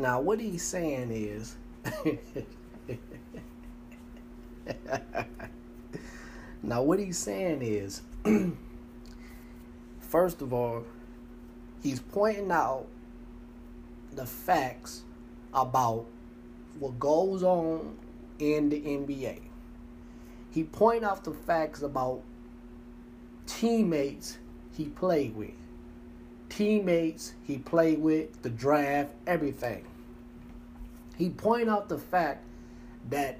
Now, what he's saying is. now, what he's saying is. first of all, he's pointing out the facts about what goes on in the NBA. He point out the facts about teammates he played with. Teammates he played with, the draft, everything. He point out the fact that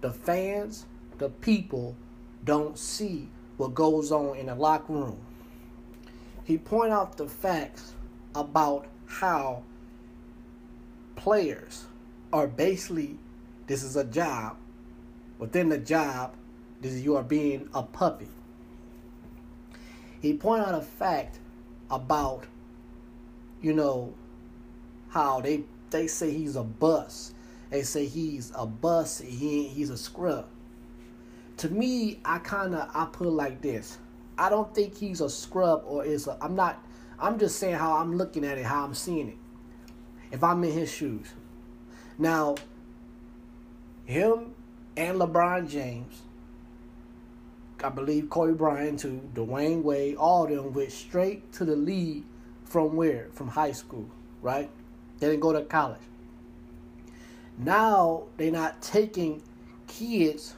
the fans, the people, don't see what goes on in the locker room. He point out the facts about how players are basically this is a job. Within the job, this is you are being a puppy. He pointed out a fact about, you know, how they they say he's a bus. They say he's a bus. He he's a scrub. To me, I kind of I put like this. I don't think he's a scrub or is a. I'm not. I'm just saying how I'm looking at it, how I'm seeing it. If I'm in his shoes, now him and LeBron James, I believe Kobe Bryant too, Dwyane Wade, all of them went straight to the league from where? From high school, right? They didn't go to college. Now they're not taking kids,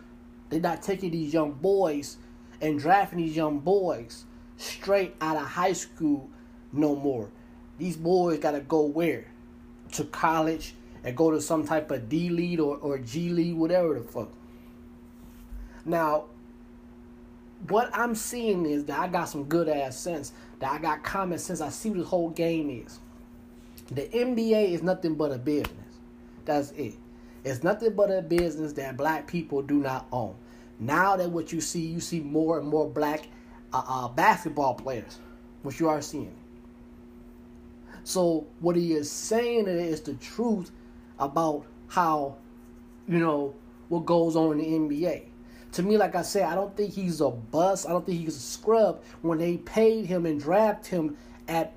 they're not taking these young boys and drafting these young boys straight out of high school no more. These boys gotta go where? To college and go to some type of D League or, or G League, whatever the fuck. Now, what I'm seeing is that I got some good ass sense, that I got common sense. I see what this whole game is. The NBA is nothing but a business. That's it. It's nothing but a business that black people do not own. Now that what you see, you see more and more black uh, uh, basketball players, which you are seeing. So what he is saying is the truth about how, you know, what goes on in the NBA. To me, like I said, I don't think he's a bust. I don't think he's a scrub. When they paid him and drafted him at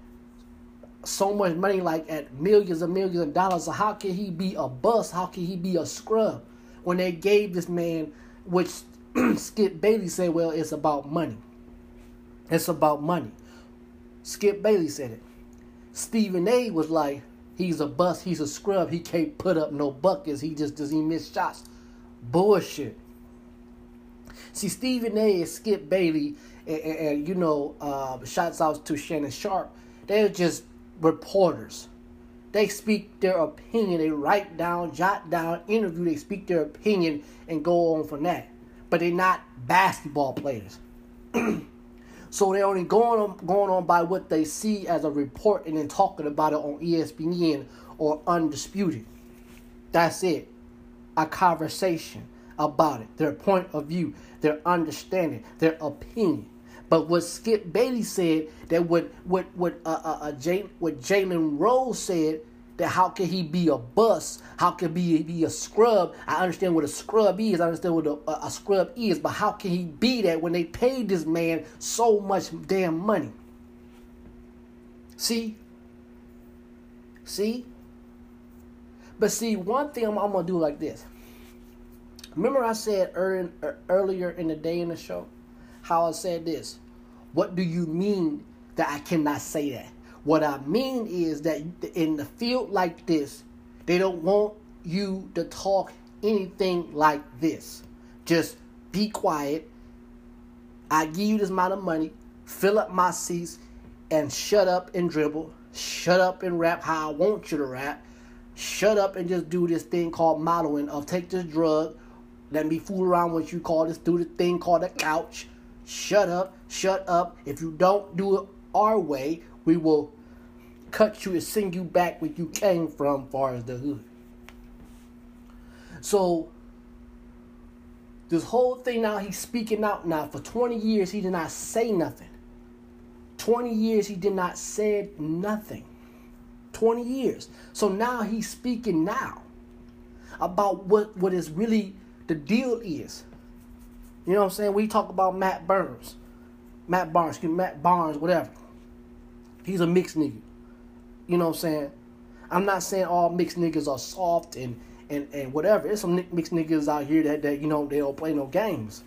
so much money, like at millions and millions of dollars, so how can he be a bust? How can he be a scrub? When they gave this man, which Skip Bailey said, well, it's about money. It's about money. Skip Bailey said it. Stephen A was like, He's a bust. He's a scrub. He can't put up no buckets. He just does he miss shots. Bullshit. See, Stephen A. and Skip Bailey and, and, and you know, uh, shouts out to Shannon Sharpe. They're just reporters. They speak their opinion. They write down, jot down, interview. They speak their opinion and go on from that. But they're not basketball players. So they're only going on going on by what they see as a report and then talking about it on ESPN or Undisputed. That's it. A conversation about it, their point of view, their understanding, their opinion. But what Skip Bayless said, that what what what uh, uh, uh Jay, what Jalen Rose said that how can he be a bus? How can he be a scrub? I understand what a scrub is. I understand what a, a, scrub is, but how can he be that when they paid this man so much damn money? See? See? But see, one thing I'm, I'm gonna do like this. Remember, I said earlier in the day in the show how I said this. What do you mean that I cannot say that? What I mean is that in the field like this, they don't want you to talk anything like this. Just be quiet. I give you this amount of money, fill up my seats, and shut up and dribble. Shut up and rap how I want you to rap. Shut up and just do this thing called modeling of take this drug. Let me fool around with you call this, do the thing called a couch. Shut up, shut up. If you don't do it our way, we will cut you and send you back where you came from, far as the hood. So this whole thing now he's speaking out now for 20 years he did not say nothing 20 years he did not say nothing 20 years so now he's speaking now about what what is really the deal is you know what i'm saying we talk about matt burns matt barnes matt barnes whatever he's a mixed nigga you know what I'm saying? I'm not saying all mixed niggas are soft and and, and whatever. There's some mixed niggas out here that, that you know they don't play no games.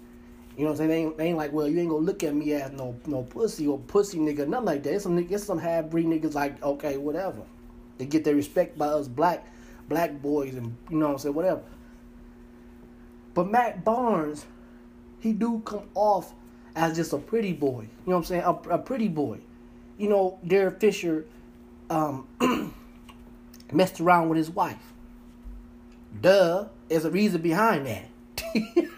You know what I'm saying? They ain't, they ain't like, well, you ain't gonna look at me as no no pussy or pussy nigga, nothing like that. It's some it's some half breed niggas like, okay, whatever. They get their respect by us black black boys and you know what I'm saying, whatever. But Matt Barnes, he do come off as just a pretty boy. You know what I'm saying? A, a pretty boy. You know, Derek Fisher um, messed around with his wife. Duh, there's a reason behind that.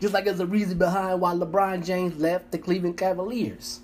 Just like there's a reason behind why LeBron James left the Cleveland Cavaliers.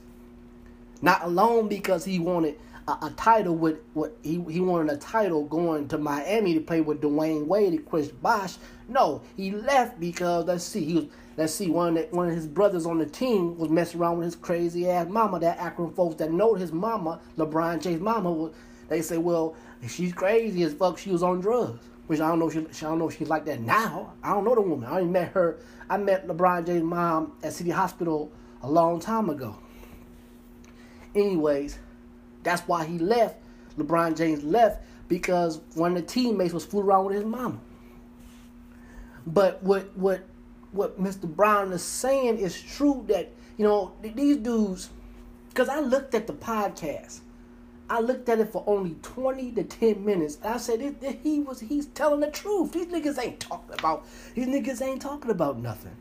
Not alone because he wanted a, a title with what he, he wanted a title going to Miami to play with Dwyane Wade and Chris Bosh. No, he left because let's see, he was let's see one of the, one of his brothers on the team was messing around with his crazy ass mama. That Akron folks that know his mama, LeBron James' mama, they say, well, she's crazy as fuck. She was on drugs. Which I don't know. She, I don't know if she's like that now. I don't know the woman. I only met her. I met LeBron James' mom at City Hospital a long time ago. Anyways, that's why he left. LeBron James left because one of the teammates was fooling around with his mama. But what what what Mr. Brown is saying is true that you know these dudes. Because I looked at the podcast I looked at it for only 20 to 10 minutes. I said it, it, he was he's telling the truth. These niggas ain't talking about these niggas ain't talking about nothing.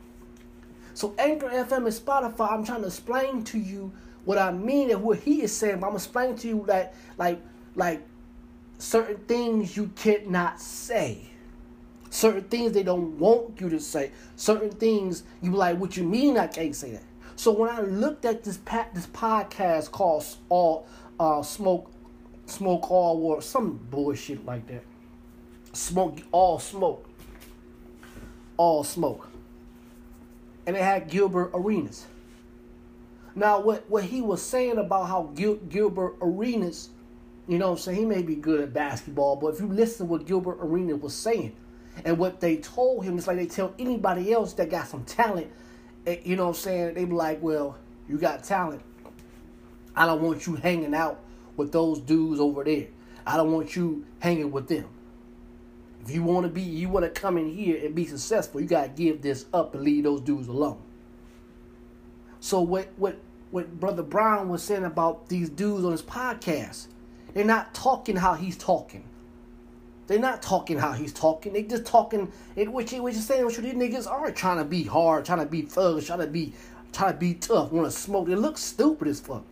So Anchor FM and Spotify, I'm trying to explain to you what I mean and what he is saying. But I'm explaining to you that like like certain things you cannot say. Certain things they don't want you to say. Certain things you like, what you mean I can't say that? So when I looked at this this podcast called All uh, smoke, smoke all war, some bullshit like that. Smoke all smoke, all smoke, and it had Gilbert Arenas. Now, what what he was saying about how Gil, Gilbert Arenas, you know, I'm saying he may be good at basketball, but if you listen to what Gilbert Arenas was saying, and what they told him, it's like they tell anybody else that got some talent, eh, you know, what I'm saying they be like, well, you got talent I don't want you hanging out with those dudes over there. I don't want you hanging with them. If you want to be, you want to come in here and be successful, you got to give this up and leave those dudes alone. So what what what Brother Brown was saying about these dudes on his podcast, they're not talking how he's talking. They're not talking how he's talking. They just talking it which he was just saying what these niggas are trying to be hard, trying to be thugs, trying to be trying to be tough, want to smoke. They look stupid as fuck.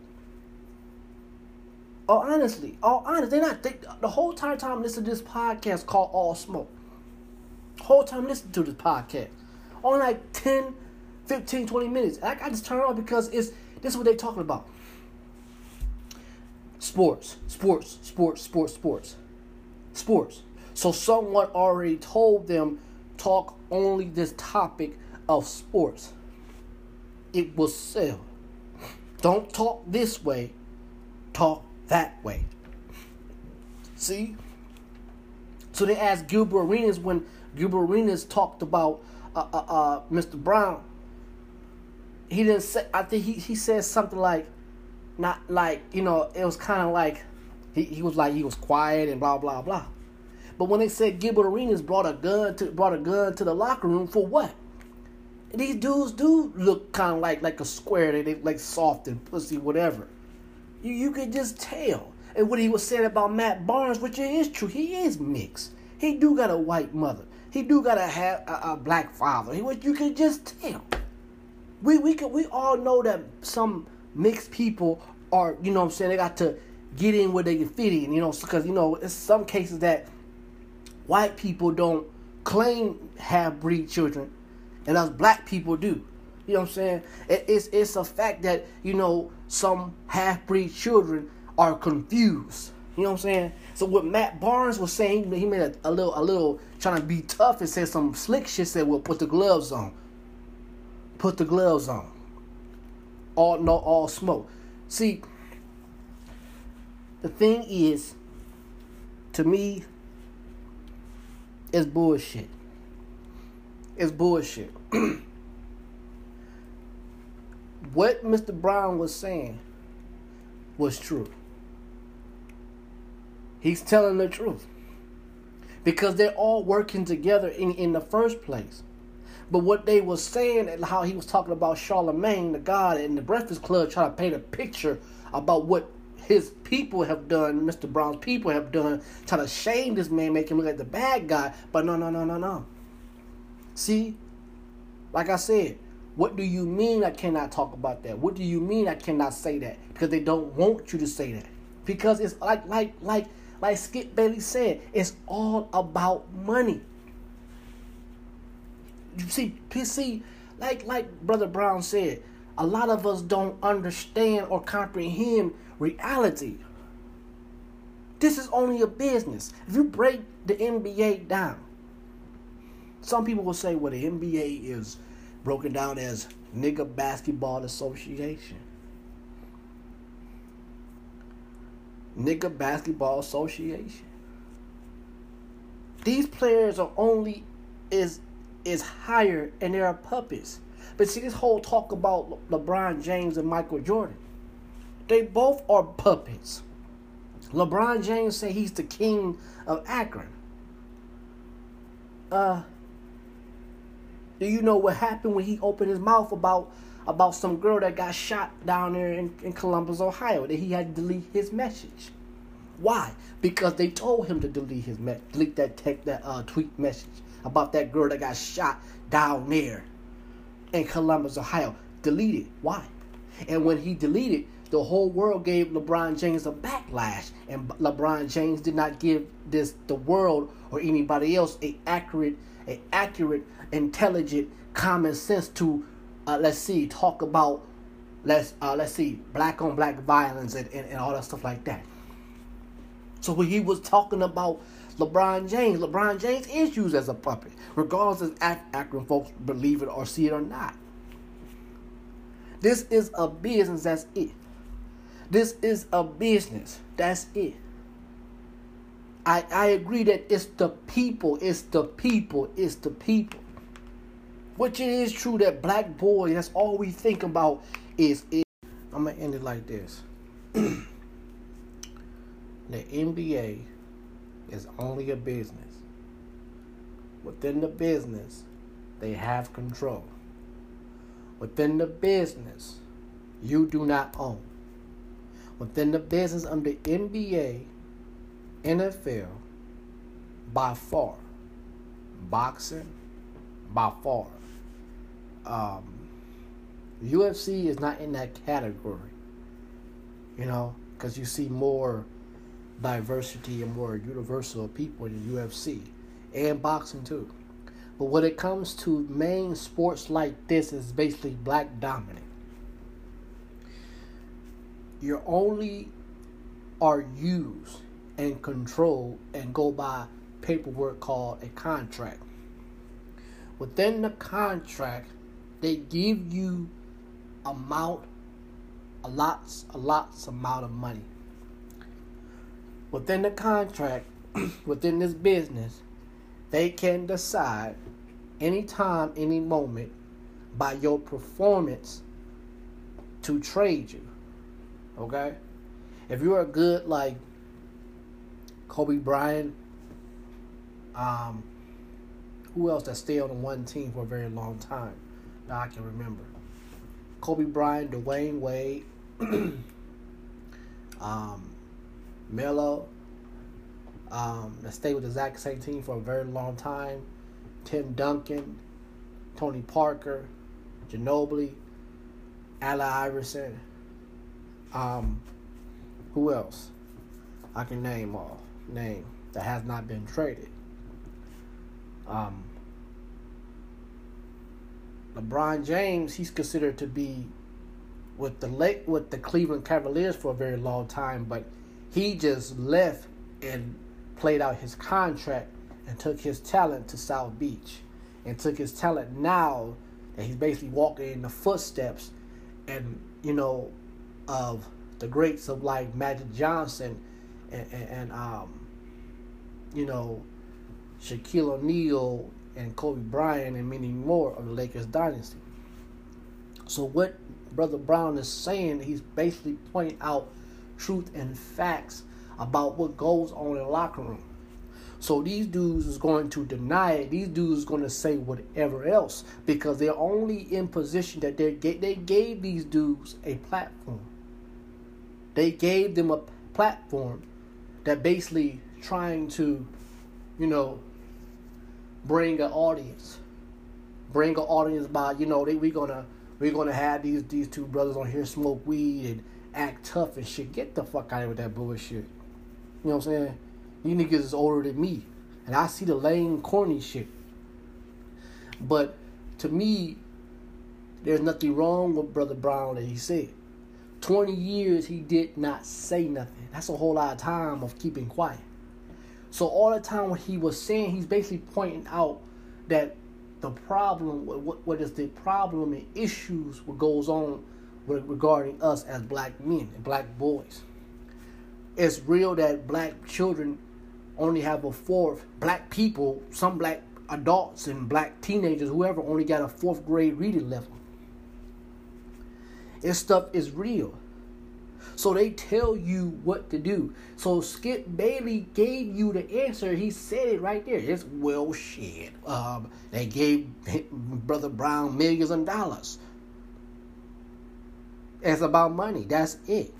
Oh, honestly, oh, honest, they're not. They, the whole time time listening to this podcast called All Smoke. Whole time listening to this podcast, only like 10, 15, 20 minutes. I, I just turn it on because it's this is what they're talking about. Sports, sports, sports, sports, sports, sports. So someone already told them talk only this topic of sports. It will sell. Don't talk this way. Talk that way. See? So they asked Gilbert Arenas when Gilbert Arenas talked about uh, uh, uh, Mr. Brown. He didn't say. I think he he said something like, not like you know. It was kind of like he, he was like he was quiet and blah blah blah. But when they said Gilbert Arenas brought a gun to brought a gun to the locker room for what? These dudes do look kind of like like a square. They, they like soft and pussy, whatever. You, you could just tell. And what he was saying about Matt Barnes, which is true, he is mixed. He do got a white mother. He do got a, have a, a black father. He, what you could just tell. We we could we all know that some mixed people are, you know what I'm saying, they got to get in where they can fit in, you know, because, you know, it's some cases that white people don't claim have breed children, and us black people do. You know what I'm saying? It, it's it's a fact that you know some half breed children are confused. You know what I'm saying? So what Matt Barnes was saying, he made a, a little a little trying to be tough and said some slick shit. Said, "Well, put the gloves on. Put the gloves on. All no all smoke." See, the thing is, to me, it's bullshit. It's bullshit. what Mr. Brown was saying was true. He's telling the truth. Because they're all working together in, in the first place. But what they were saying and how he was talking about Charlemagne, the God, and the Breakfast Club trying to paint a picture about what his people have done, Mr. Brown's people have done, trying to shame this man, make him look like the bad guy. But no, no, no, no, no. See, like I said, what do you mean I cannot talk about that? What do you mean I cannot say that? Because they don't want you to say that. Because it's like like like like Skip Bailey said, it's all about money. You see, see, like like Brother Brown said, a lot of us don't understand or comprehend reality. This is only a business. If you break the NBA down, some people will say, well, the NBA is broken down as Nigga Basketball Association. Nigga Basketball Association. These players are only is is higher and they are puppets. But see this whole talk about LeBron James and Michael Jordan. They both are puppets. LeBron James say he's the king of Akron. Uh do you know what happened when he opened his mouth about about some girl that got shot down there in, in Columbus, Ohio? That he had to delete his message. Why? Because they told him to delete his me- delete that tech that uh, tweet message about that girl that got shot down there in Columbus, Ohio. Deleted. Why? And when he deleted, the whole world gave LeBron James a backlash, and LeBron James did not give this the world or anybody else a accurate, a accurate intelligent, common sense to uh, let's see talk about let's uh, let's see black on black violence and, and, and all that stuff like that. So when he was talking about LeBron James, LeBron James is used as a puppet, regardless if Akron folks believe it or see it or not. This is a business, that's it. This is a business, that's it. I, I agree that it's the people, it's the people, it's the people. Which it is true that black boys, that's all we think about is it. I'm gonna end it like this. the NBA is only a business. Within the business, they have control. Within the business, you do not own. Within the business of the NBA, NFL, by far, boxing, by far, um, UFC is not in that category. You know, because you see more diversity and more universal people in UFC and boxing too. But when it comes to main sports like this, is basically black dominant. You only are used and controlled and go by paperwork called a contract. Within the contract, they give you amount a lots a lots amount of money within the contract within this business they can decide anytime any moment by your performance to trade you okay if you're a good like kobe bryant um who else that stayed on one team for a very long time that I can remember. Kobe Bryant, Dwyane Wade, um, Melo, um, that stayed with the exact same team for a very long time. Tim Duncan, Tony Parker, Ginobili, Allen Iverson. Um, who else? I can name all name that has not been traded. Um, LeBron James, he's considered to be with the late with the Cleveland Cavaliers for a very long time, but he just left and played out his contract and took his talent to South Beach and took his talent now that he's basically walking in the footsteps and you know of the greats of like Magic Johnson and, and, and um you know Shaquille O'Neal and Kobe Bryant and many more of the Lakers dynasty. So what Brother Brown is saying, he's basically pointing out truth and facts about what goes on in the locker room. So these dudes is going to deny it. These dudes is going to say whatever else because they're only in position that they they gave these dudes a platform. They gave them a platform that basically trying to, you know, bring an audience, bring an audience by you know they we gonna we gonna have these these two brothers on here smoke weed and act tough and shit. Get the fuck out of with that bullshit. You know what I'm saying? You niggas is older than me. And I see the lame, corny shit. But to me, there's nothing wrong with Brother Brown that he said. 20 years he did not say nothing. That's a whole lot of time of keeping quiet. So all the time what he was saying, he's basically pointing out that the problem, what, what is the problem and issues what goes on regarding us as black men and black boys. It's real that black children only have a fourth, black people, some black adults and black teenagers, whoever, only got a fourth grade reading level. This stuff is real. So they tell you what to do. So Skip Bailey gave you the answer. He said it right there. It's well shit. Um, they gave Brother Brown millions of dollars. It's about money. That's it.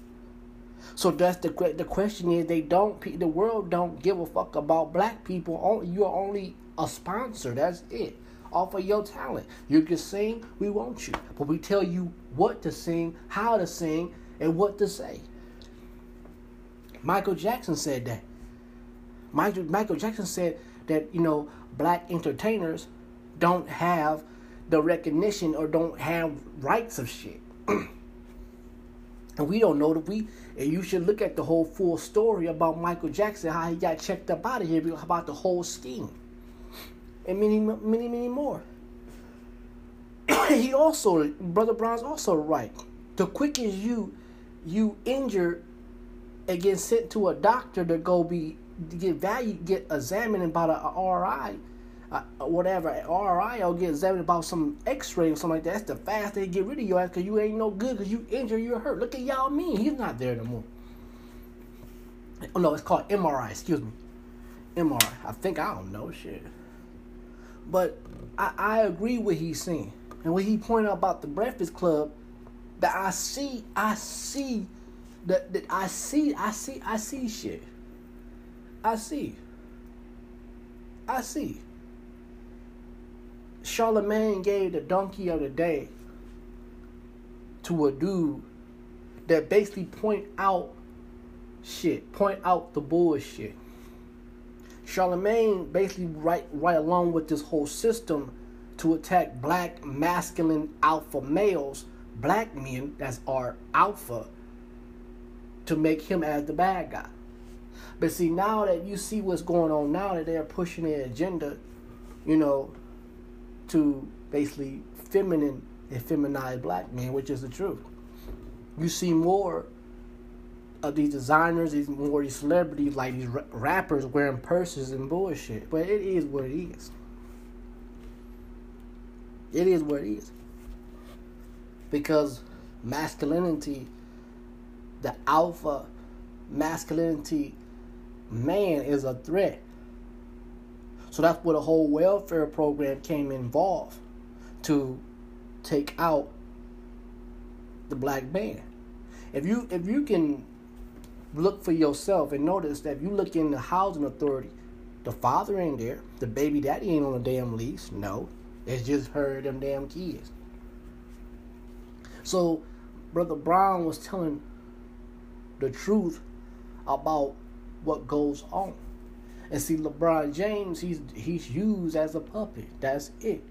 So that's the the question is they don't the world don't give a fuck about black people. You're only a sponsor. That's it. Off of your talent, you can sing. We want you, but we tell you what to sing, how to sing, and what to say. Michael Jackson said that. Michael Michael Jackson said that you know black entertainers don't have the recognition or don't have rights of shit. And we don't know that we, and you should look at the whole full story about Michael Jackson, how he got checked up out of here, about the whole scheme, and many, many, many more. he also, Brother Brown's also right. The quickest you, you injure, and get sent to a doctor to go be get value, get examined about a RI uh, whatever RI or get examined about some X-ray or something like that. That's the fast they get rid of your ass because you ain't no good because you injured, you're hurt. Look at Yao Ming, he's not there no more. Oh no, it's called MRI. Excuse me, MRI. I think I don't know shit, but I, I agree with he's saying and when he pointed out about the Breakfast Club, that I see, I see, that, that I see, I see, I see shit. I see. I see. Charlemagne gave the donkey of the day to a dude that basically point out shit, point out the bullshit. Charlemagne basically right right along with this whole system to attack black masculine alpha males, black men that are alpha, to make him as the bad guy. But see now that you see what's going on now that they're pushing their agenda, you know, to basically feminine and feminize black men, which is the truth. You see more of these designers, these more these celebrities, like these rappers wearing purses and bullshit. But it is what it is. It is what it is. Because masculinity, the alpha masculinity man is a threat. So that's where the whole welfare program came involved to take out the black man. If you if you can look for yourself and notice that if you look in the housing authority, the father ain't there, the baby daddy ain't on a damn lease. No, it's just her them damn kids. So, brother Brown was telling the truth about what goes on. And see, LeBron James, he's he's used as a puppet. That's it.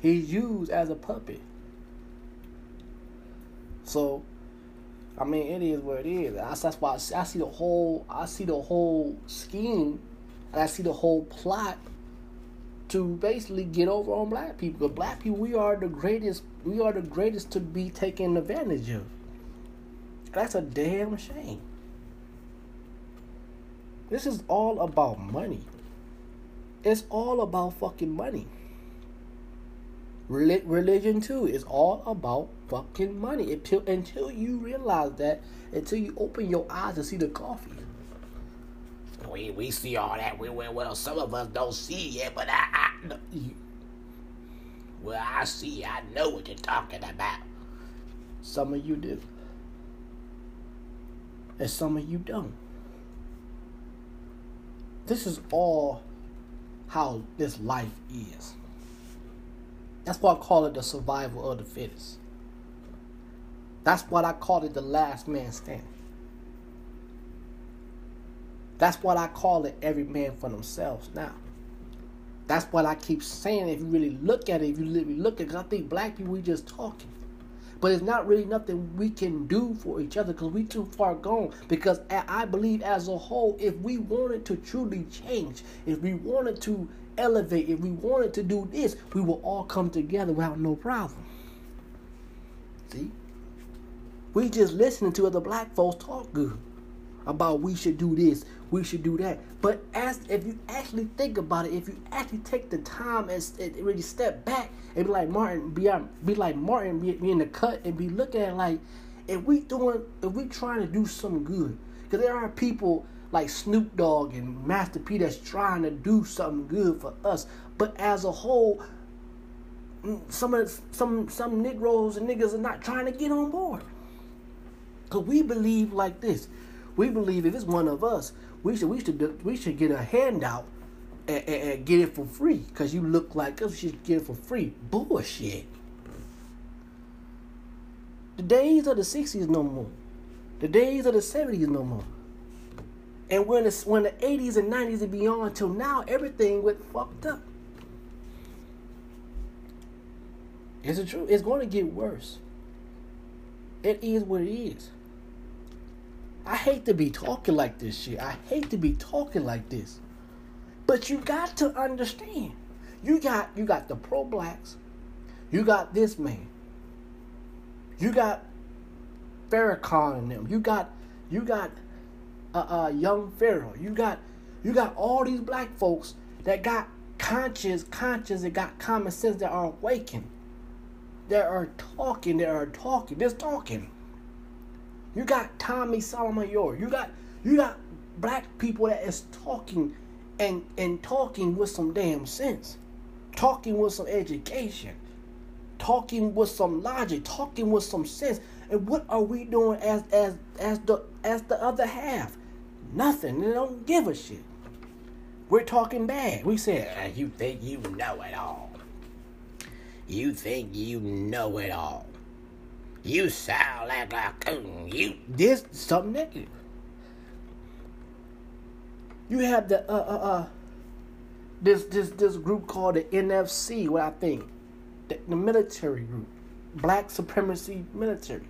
He's used as a puppet. So, I mean, it is what it is. That's why I see, I see the whole I see the whole scheme, and I see the whole plot to basically get over on black people. Because black people, we are the greatest. We are the greatest to be taken advantage of. That's a damn shame. This is all about money. It's all about fucking money. Religion too is all about fucking money. Until until you realize that, until you open your eyes to see the coffee. we, we see all that. We, well, well, some of us don't see it, but I, I well, I see. I know what you're talking about. Some of you do, and some of you don't. This is all how this life is. That's why I call it the survival of the fittest. That's what I call it the last man standing. That's what I call it every man for themselves now. That's what I keep saying. If you really look at it, if you really look at it, because I think black people, we just talking. But it's not really nothing we can do for each other because we too far gone. Because I believe as a whole, if we wanted to truly change, if we wanted to elevate, if we wanted to do this, we will all come together without no problem. See? We just listening to other black folks talk good about we should do this, we should do that. But as if you actually think about it, if you actually take the time and, and really step back and be like Martin, be, be like Martin, be, be in the cut and be looking at like, if we doing, if we trying to do something good, because there are people like Snoop Dogg and Master P that's trying to do something good for us, but as a whole, mm, some of some some Negroes and niggas are not trying to get on board. Cause we believe like this. We believe if it's one of us, we should we should we should get a handout and, and, and get it for free. Cause you look like us, we should get it for free. Bullshit. The days of the '60s no more. The days of the '70s no more. And when the when the '80s and '90s and beyond till now, everything went fucked up. Is it true? It's going to get worse. It is what it is. I hate to be talking like this shit. I hate to be talking like this. But you got to understand. You got you got the pro blacks. You got this man. You got Farrakhan and them. You got you got uh, uh young Pharaoh. You got you got all these black folks that got conscious, conscious, and got common sense that are awakened. That are talking, that are talking, just talking. You got Tommy Sotomayor. You got you got black people that is talking and and talking with some damn sense. Talking with some education. Talking with some logic, talking with some sense. And what are we doing as as as the as the other half? Nothing. They don't give a shit. We're talking bad. We said, uh, you think you know it all. You think you know it all. You sound like a coon. You this something negative. You have the uh uh uh this this this group called the NFC. What I think the, the military group, black supremacy military.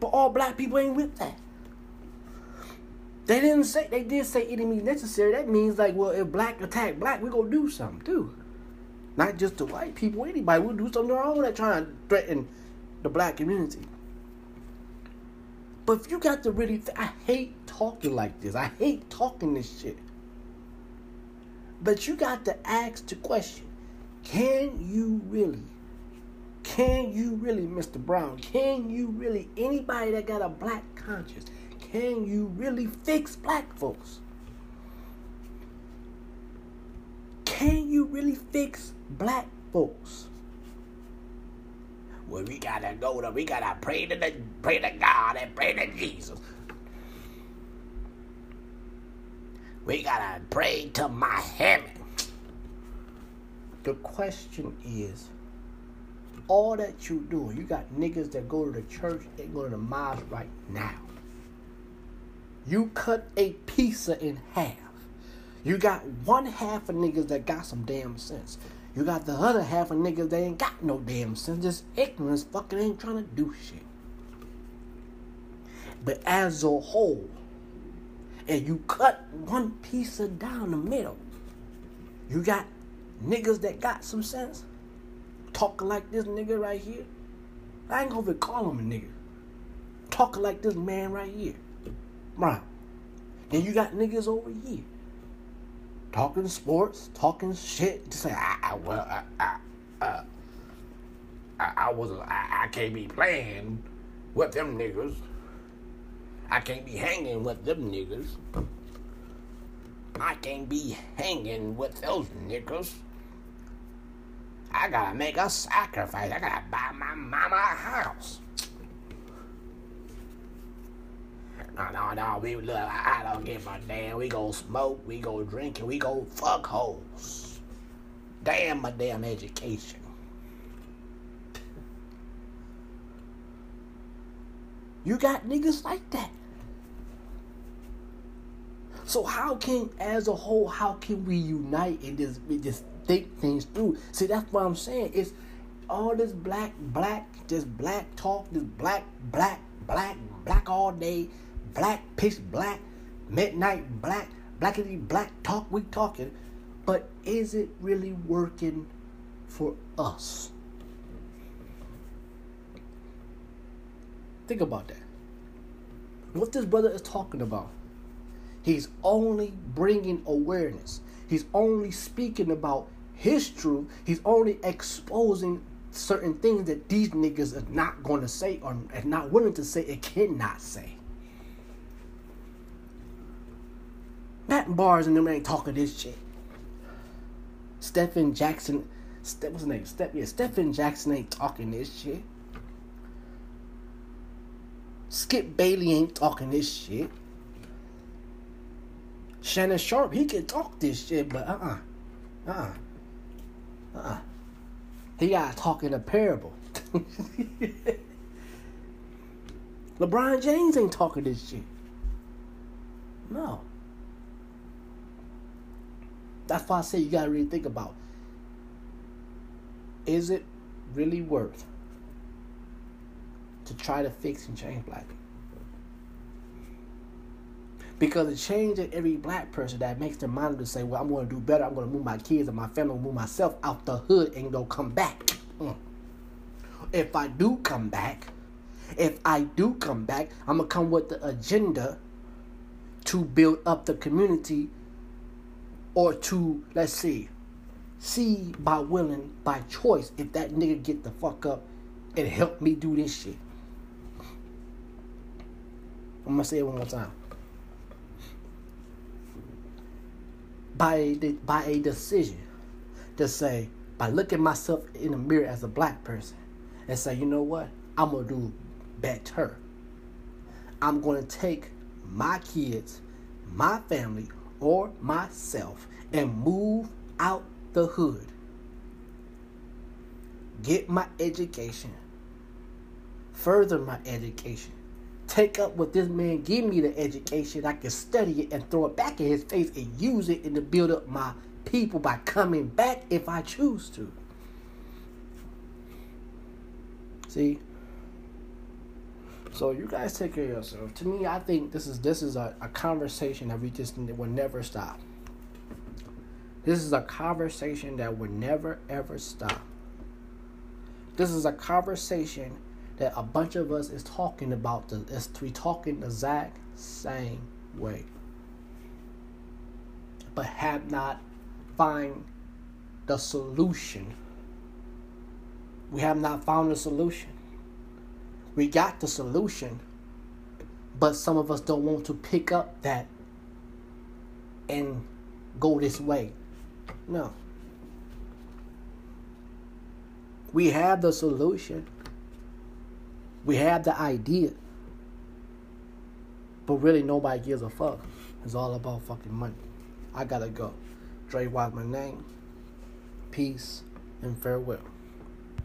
But all black people ain't with that. They didn't say they did say enemy necessary. That means like, well, if black attack black, we gonna do something too. Not just the white people, anybody. We'll do something wrong that trying to threaten the black community. But if you got to really, th- I hate talking like this. I hate talking this shit. But you got to ask the question can you really, can you really, Mr. Brown, can you really, anybody that got a black conscience, can you really fix black folks? Can you really fix black folks? Well, we gotta go to, we gotta pray to the, pray to God and pray to Jesus. We gotta pray to my heaven. The question is, all that you do, you got niggas that go to the church, they go to the mosque right now. You cut a pizza in half. You got one half of niggas that got some damn sense. You got the other half of niggas that ain't got no damn sense, just ignorance, fucking ain't trying to do shit. But as a whole, and you cut one piece of down the middle, you got niggas that got some sense, talking like this nigga right here. I ain't gonna call him a nigga. Talking like this man right here. Right. And you got niggas over here talking sports, talking shit. Just say, I, I well, I, I, uh, I, I was, I, I can't be playing with them niggas. I can't be hanging with them niggas. I can't be hanging with those niggas. I gotta make a sacrifice. I gotta buy my mama a house. No, no, no. We look. I don't give a damn. We go smoke. We go drink, and we go fuck holes. Damn my damn education. You got niggas like that. So how can, as a whole, how can we unite and just, just think things through? See, that's what I'm saying. It's all this black, black, just black talk, this black, black, black, black all day, black, pitch black, midnight black, blackity black talk. We talking, but is it really working for us? Think about that. What this brother is talking about, he's only bringing awareness. He's only speaking about his truth. He's only exposing certain things that these niggas are not going to say or are not willing to say and cannot say. Matt Bars and them ain't talking this shit. Stephen Jackson, Ste- what's his name? Steph, yeah, Stephen Jackson ain't talking this shit. Skip Bailey ain't talking this shit. Shannon Sharpe, he can talk this shit, but uh uh-uh. uh. Uh uh. He got to talk in a parable. LeBron James ain't talking this shit. No. That's why I say you gotta really think about is it really worth to try to fix and change black people? Because the change in every black person that makes their mind to say, well, I'm going to do better. I'm going to move my kids and my family, move myself out the hood and go come back. Mm. If I do come back, if I do come back, I'm going to come with the agenda to build up the community or to, let's see, see by willing, by choice, if that nigga get the fuck up and help me do this shit. I'm to say it one more time. by a, by a decision to say by looking myself in the mirror as a black person and say you know what i'm gonna do better i'm gonna take my kids my family or myself and move out the hood get my education further my education take up what this man give me the education. I can study it and throw it back in his face and use it and to build up my people by coming back if I choose to. See? So you guys take care of yourself. To me, I think this is this is a, a conversation that we just will never stop. This is a conversation that will never ever stop. This is a conversation that a bunch of us is talking about the is we talking the exact same way but have not find the solution we have not found the solution we got the solution but some of us don't want to pick up that and go this way no we have the solution we have the idea, but really nobody gives a fuck. It's all about fucking money. I gotta go. Dre my name. Peace and farewell.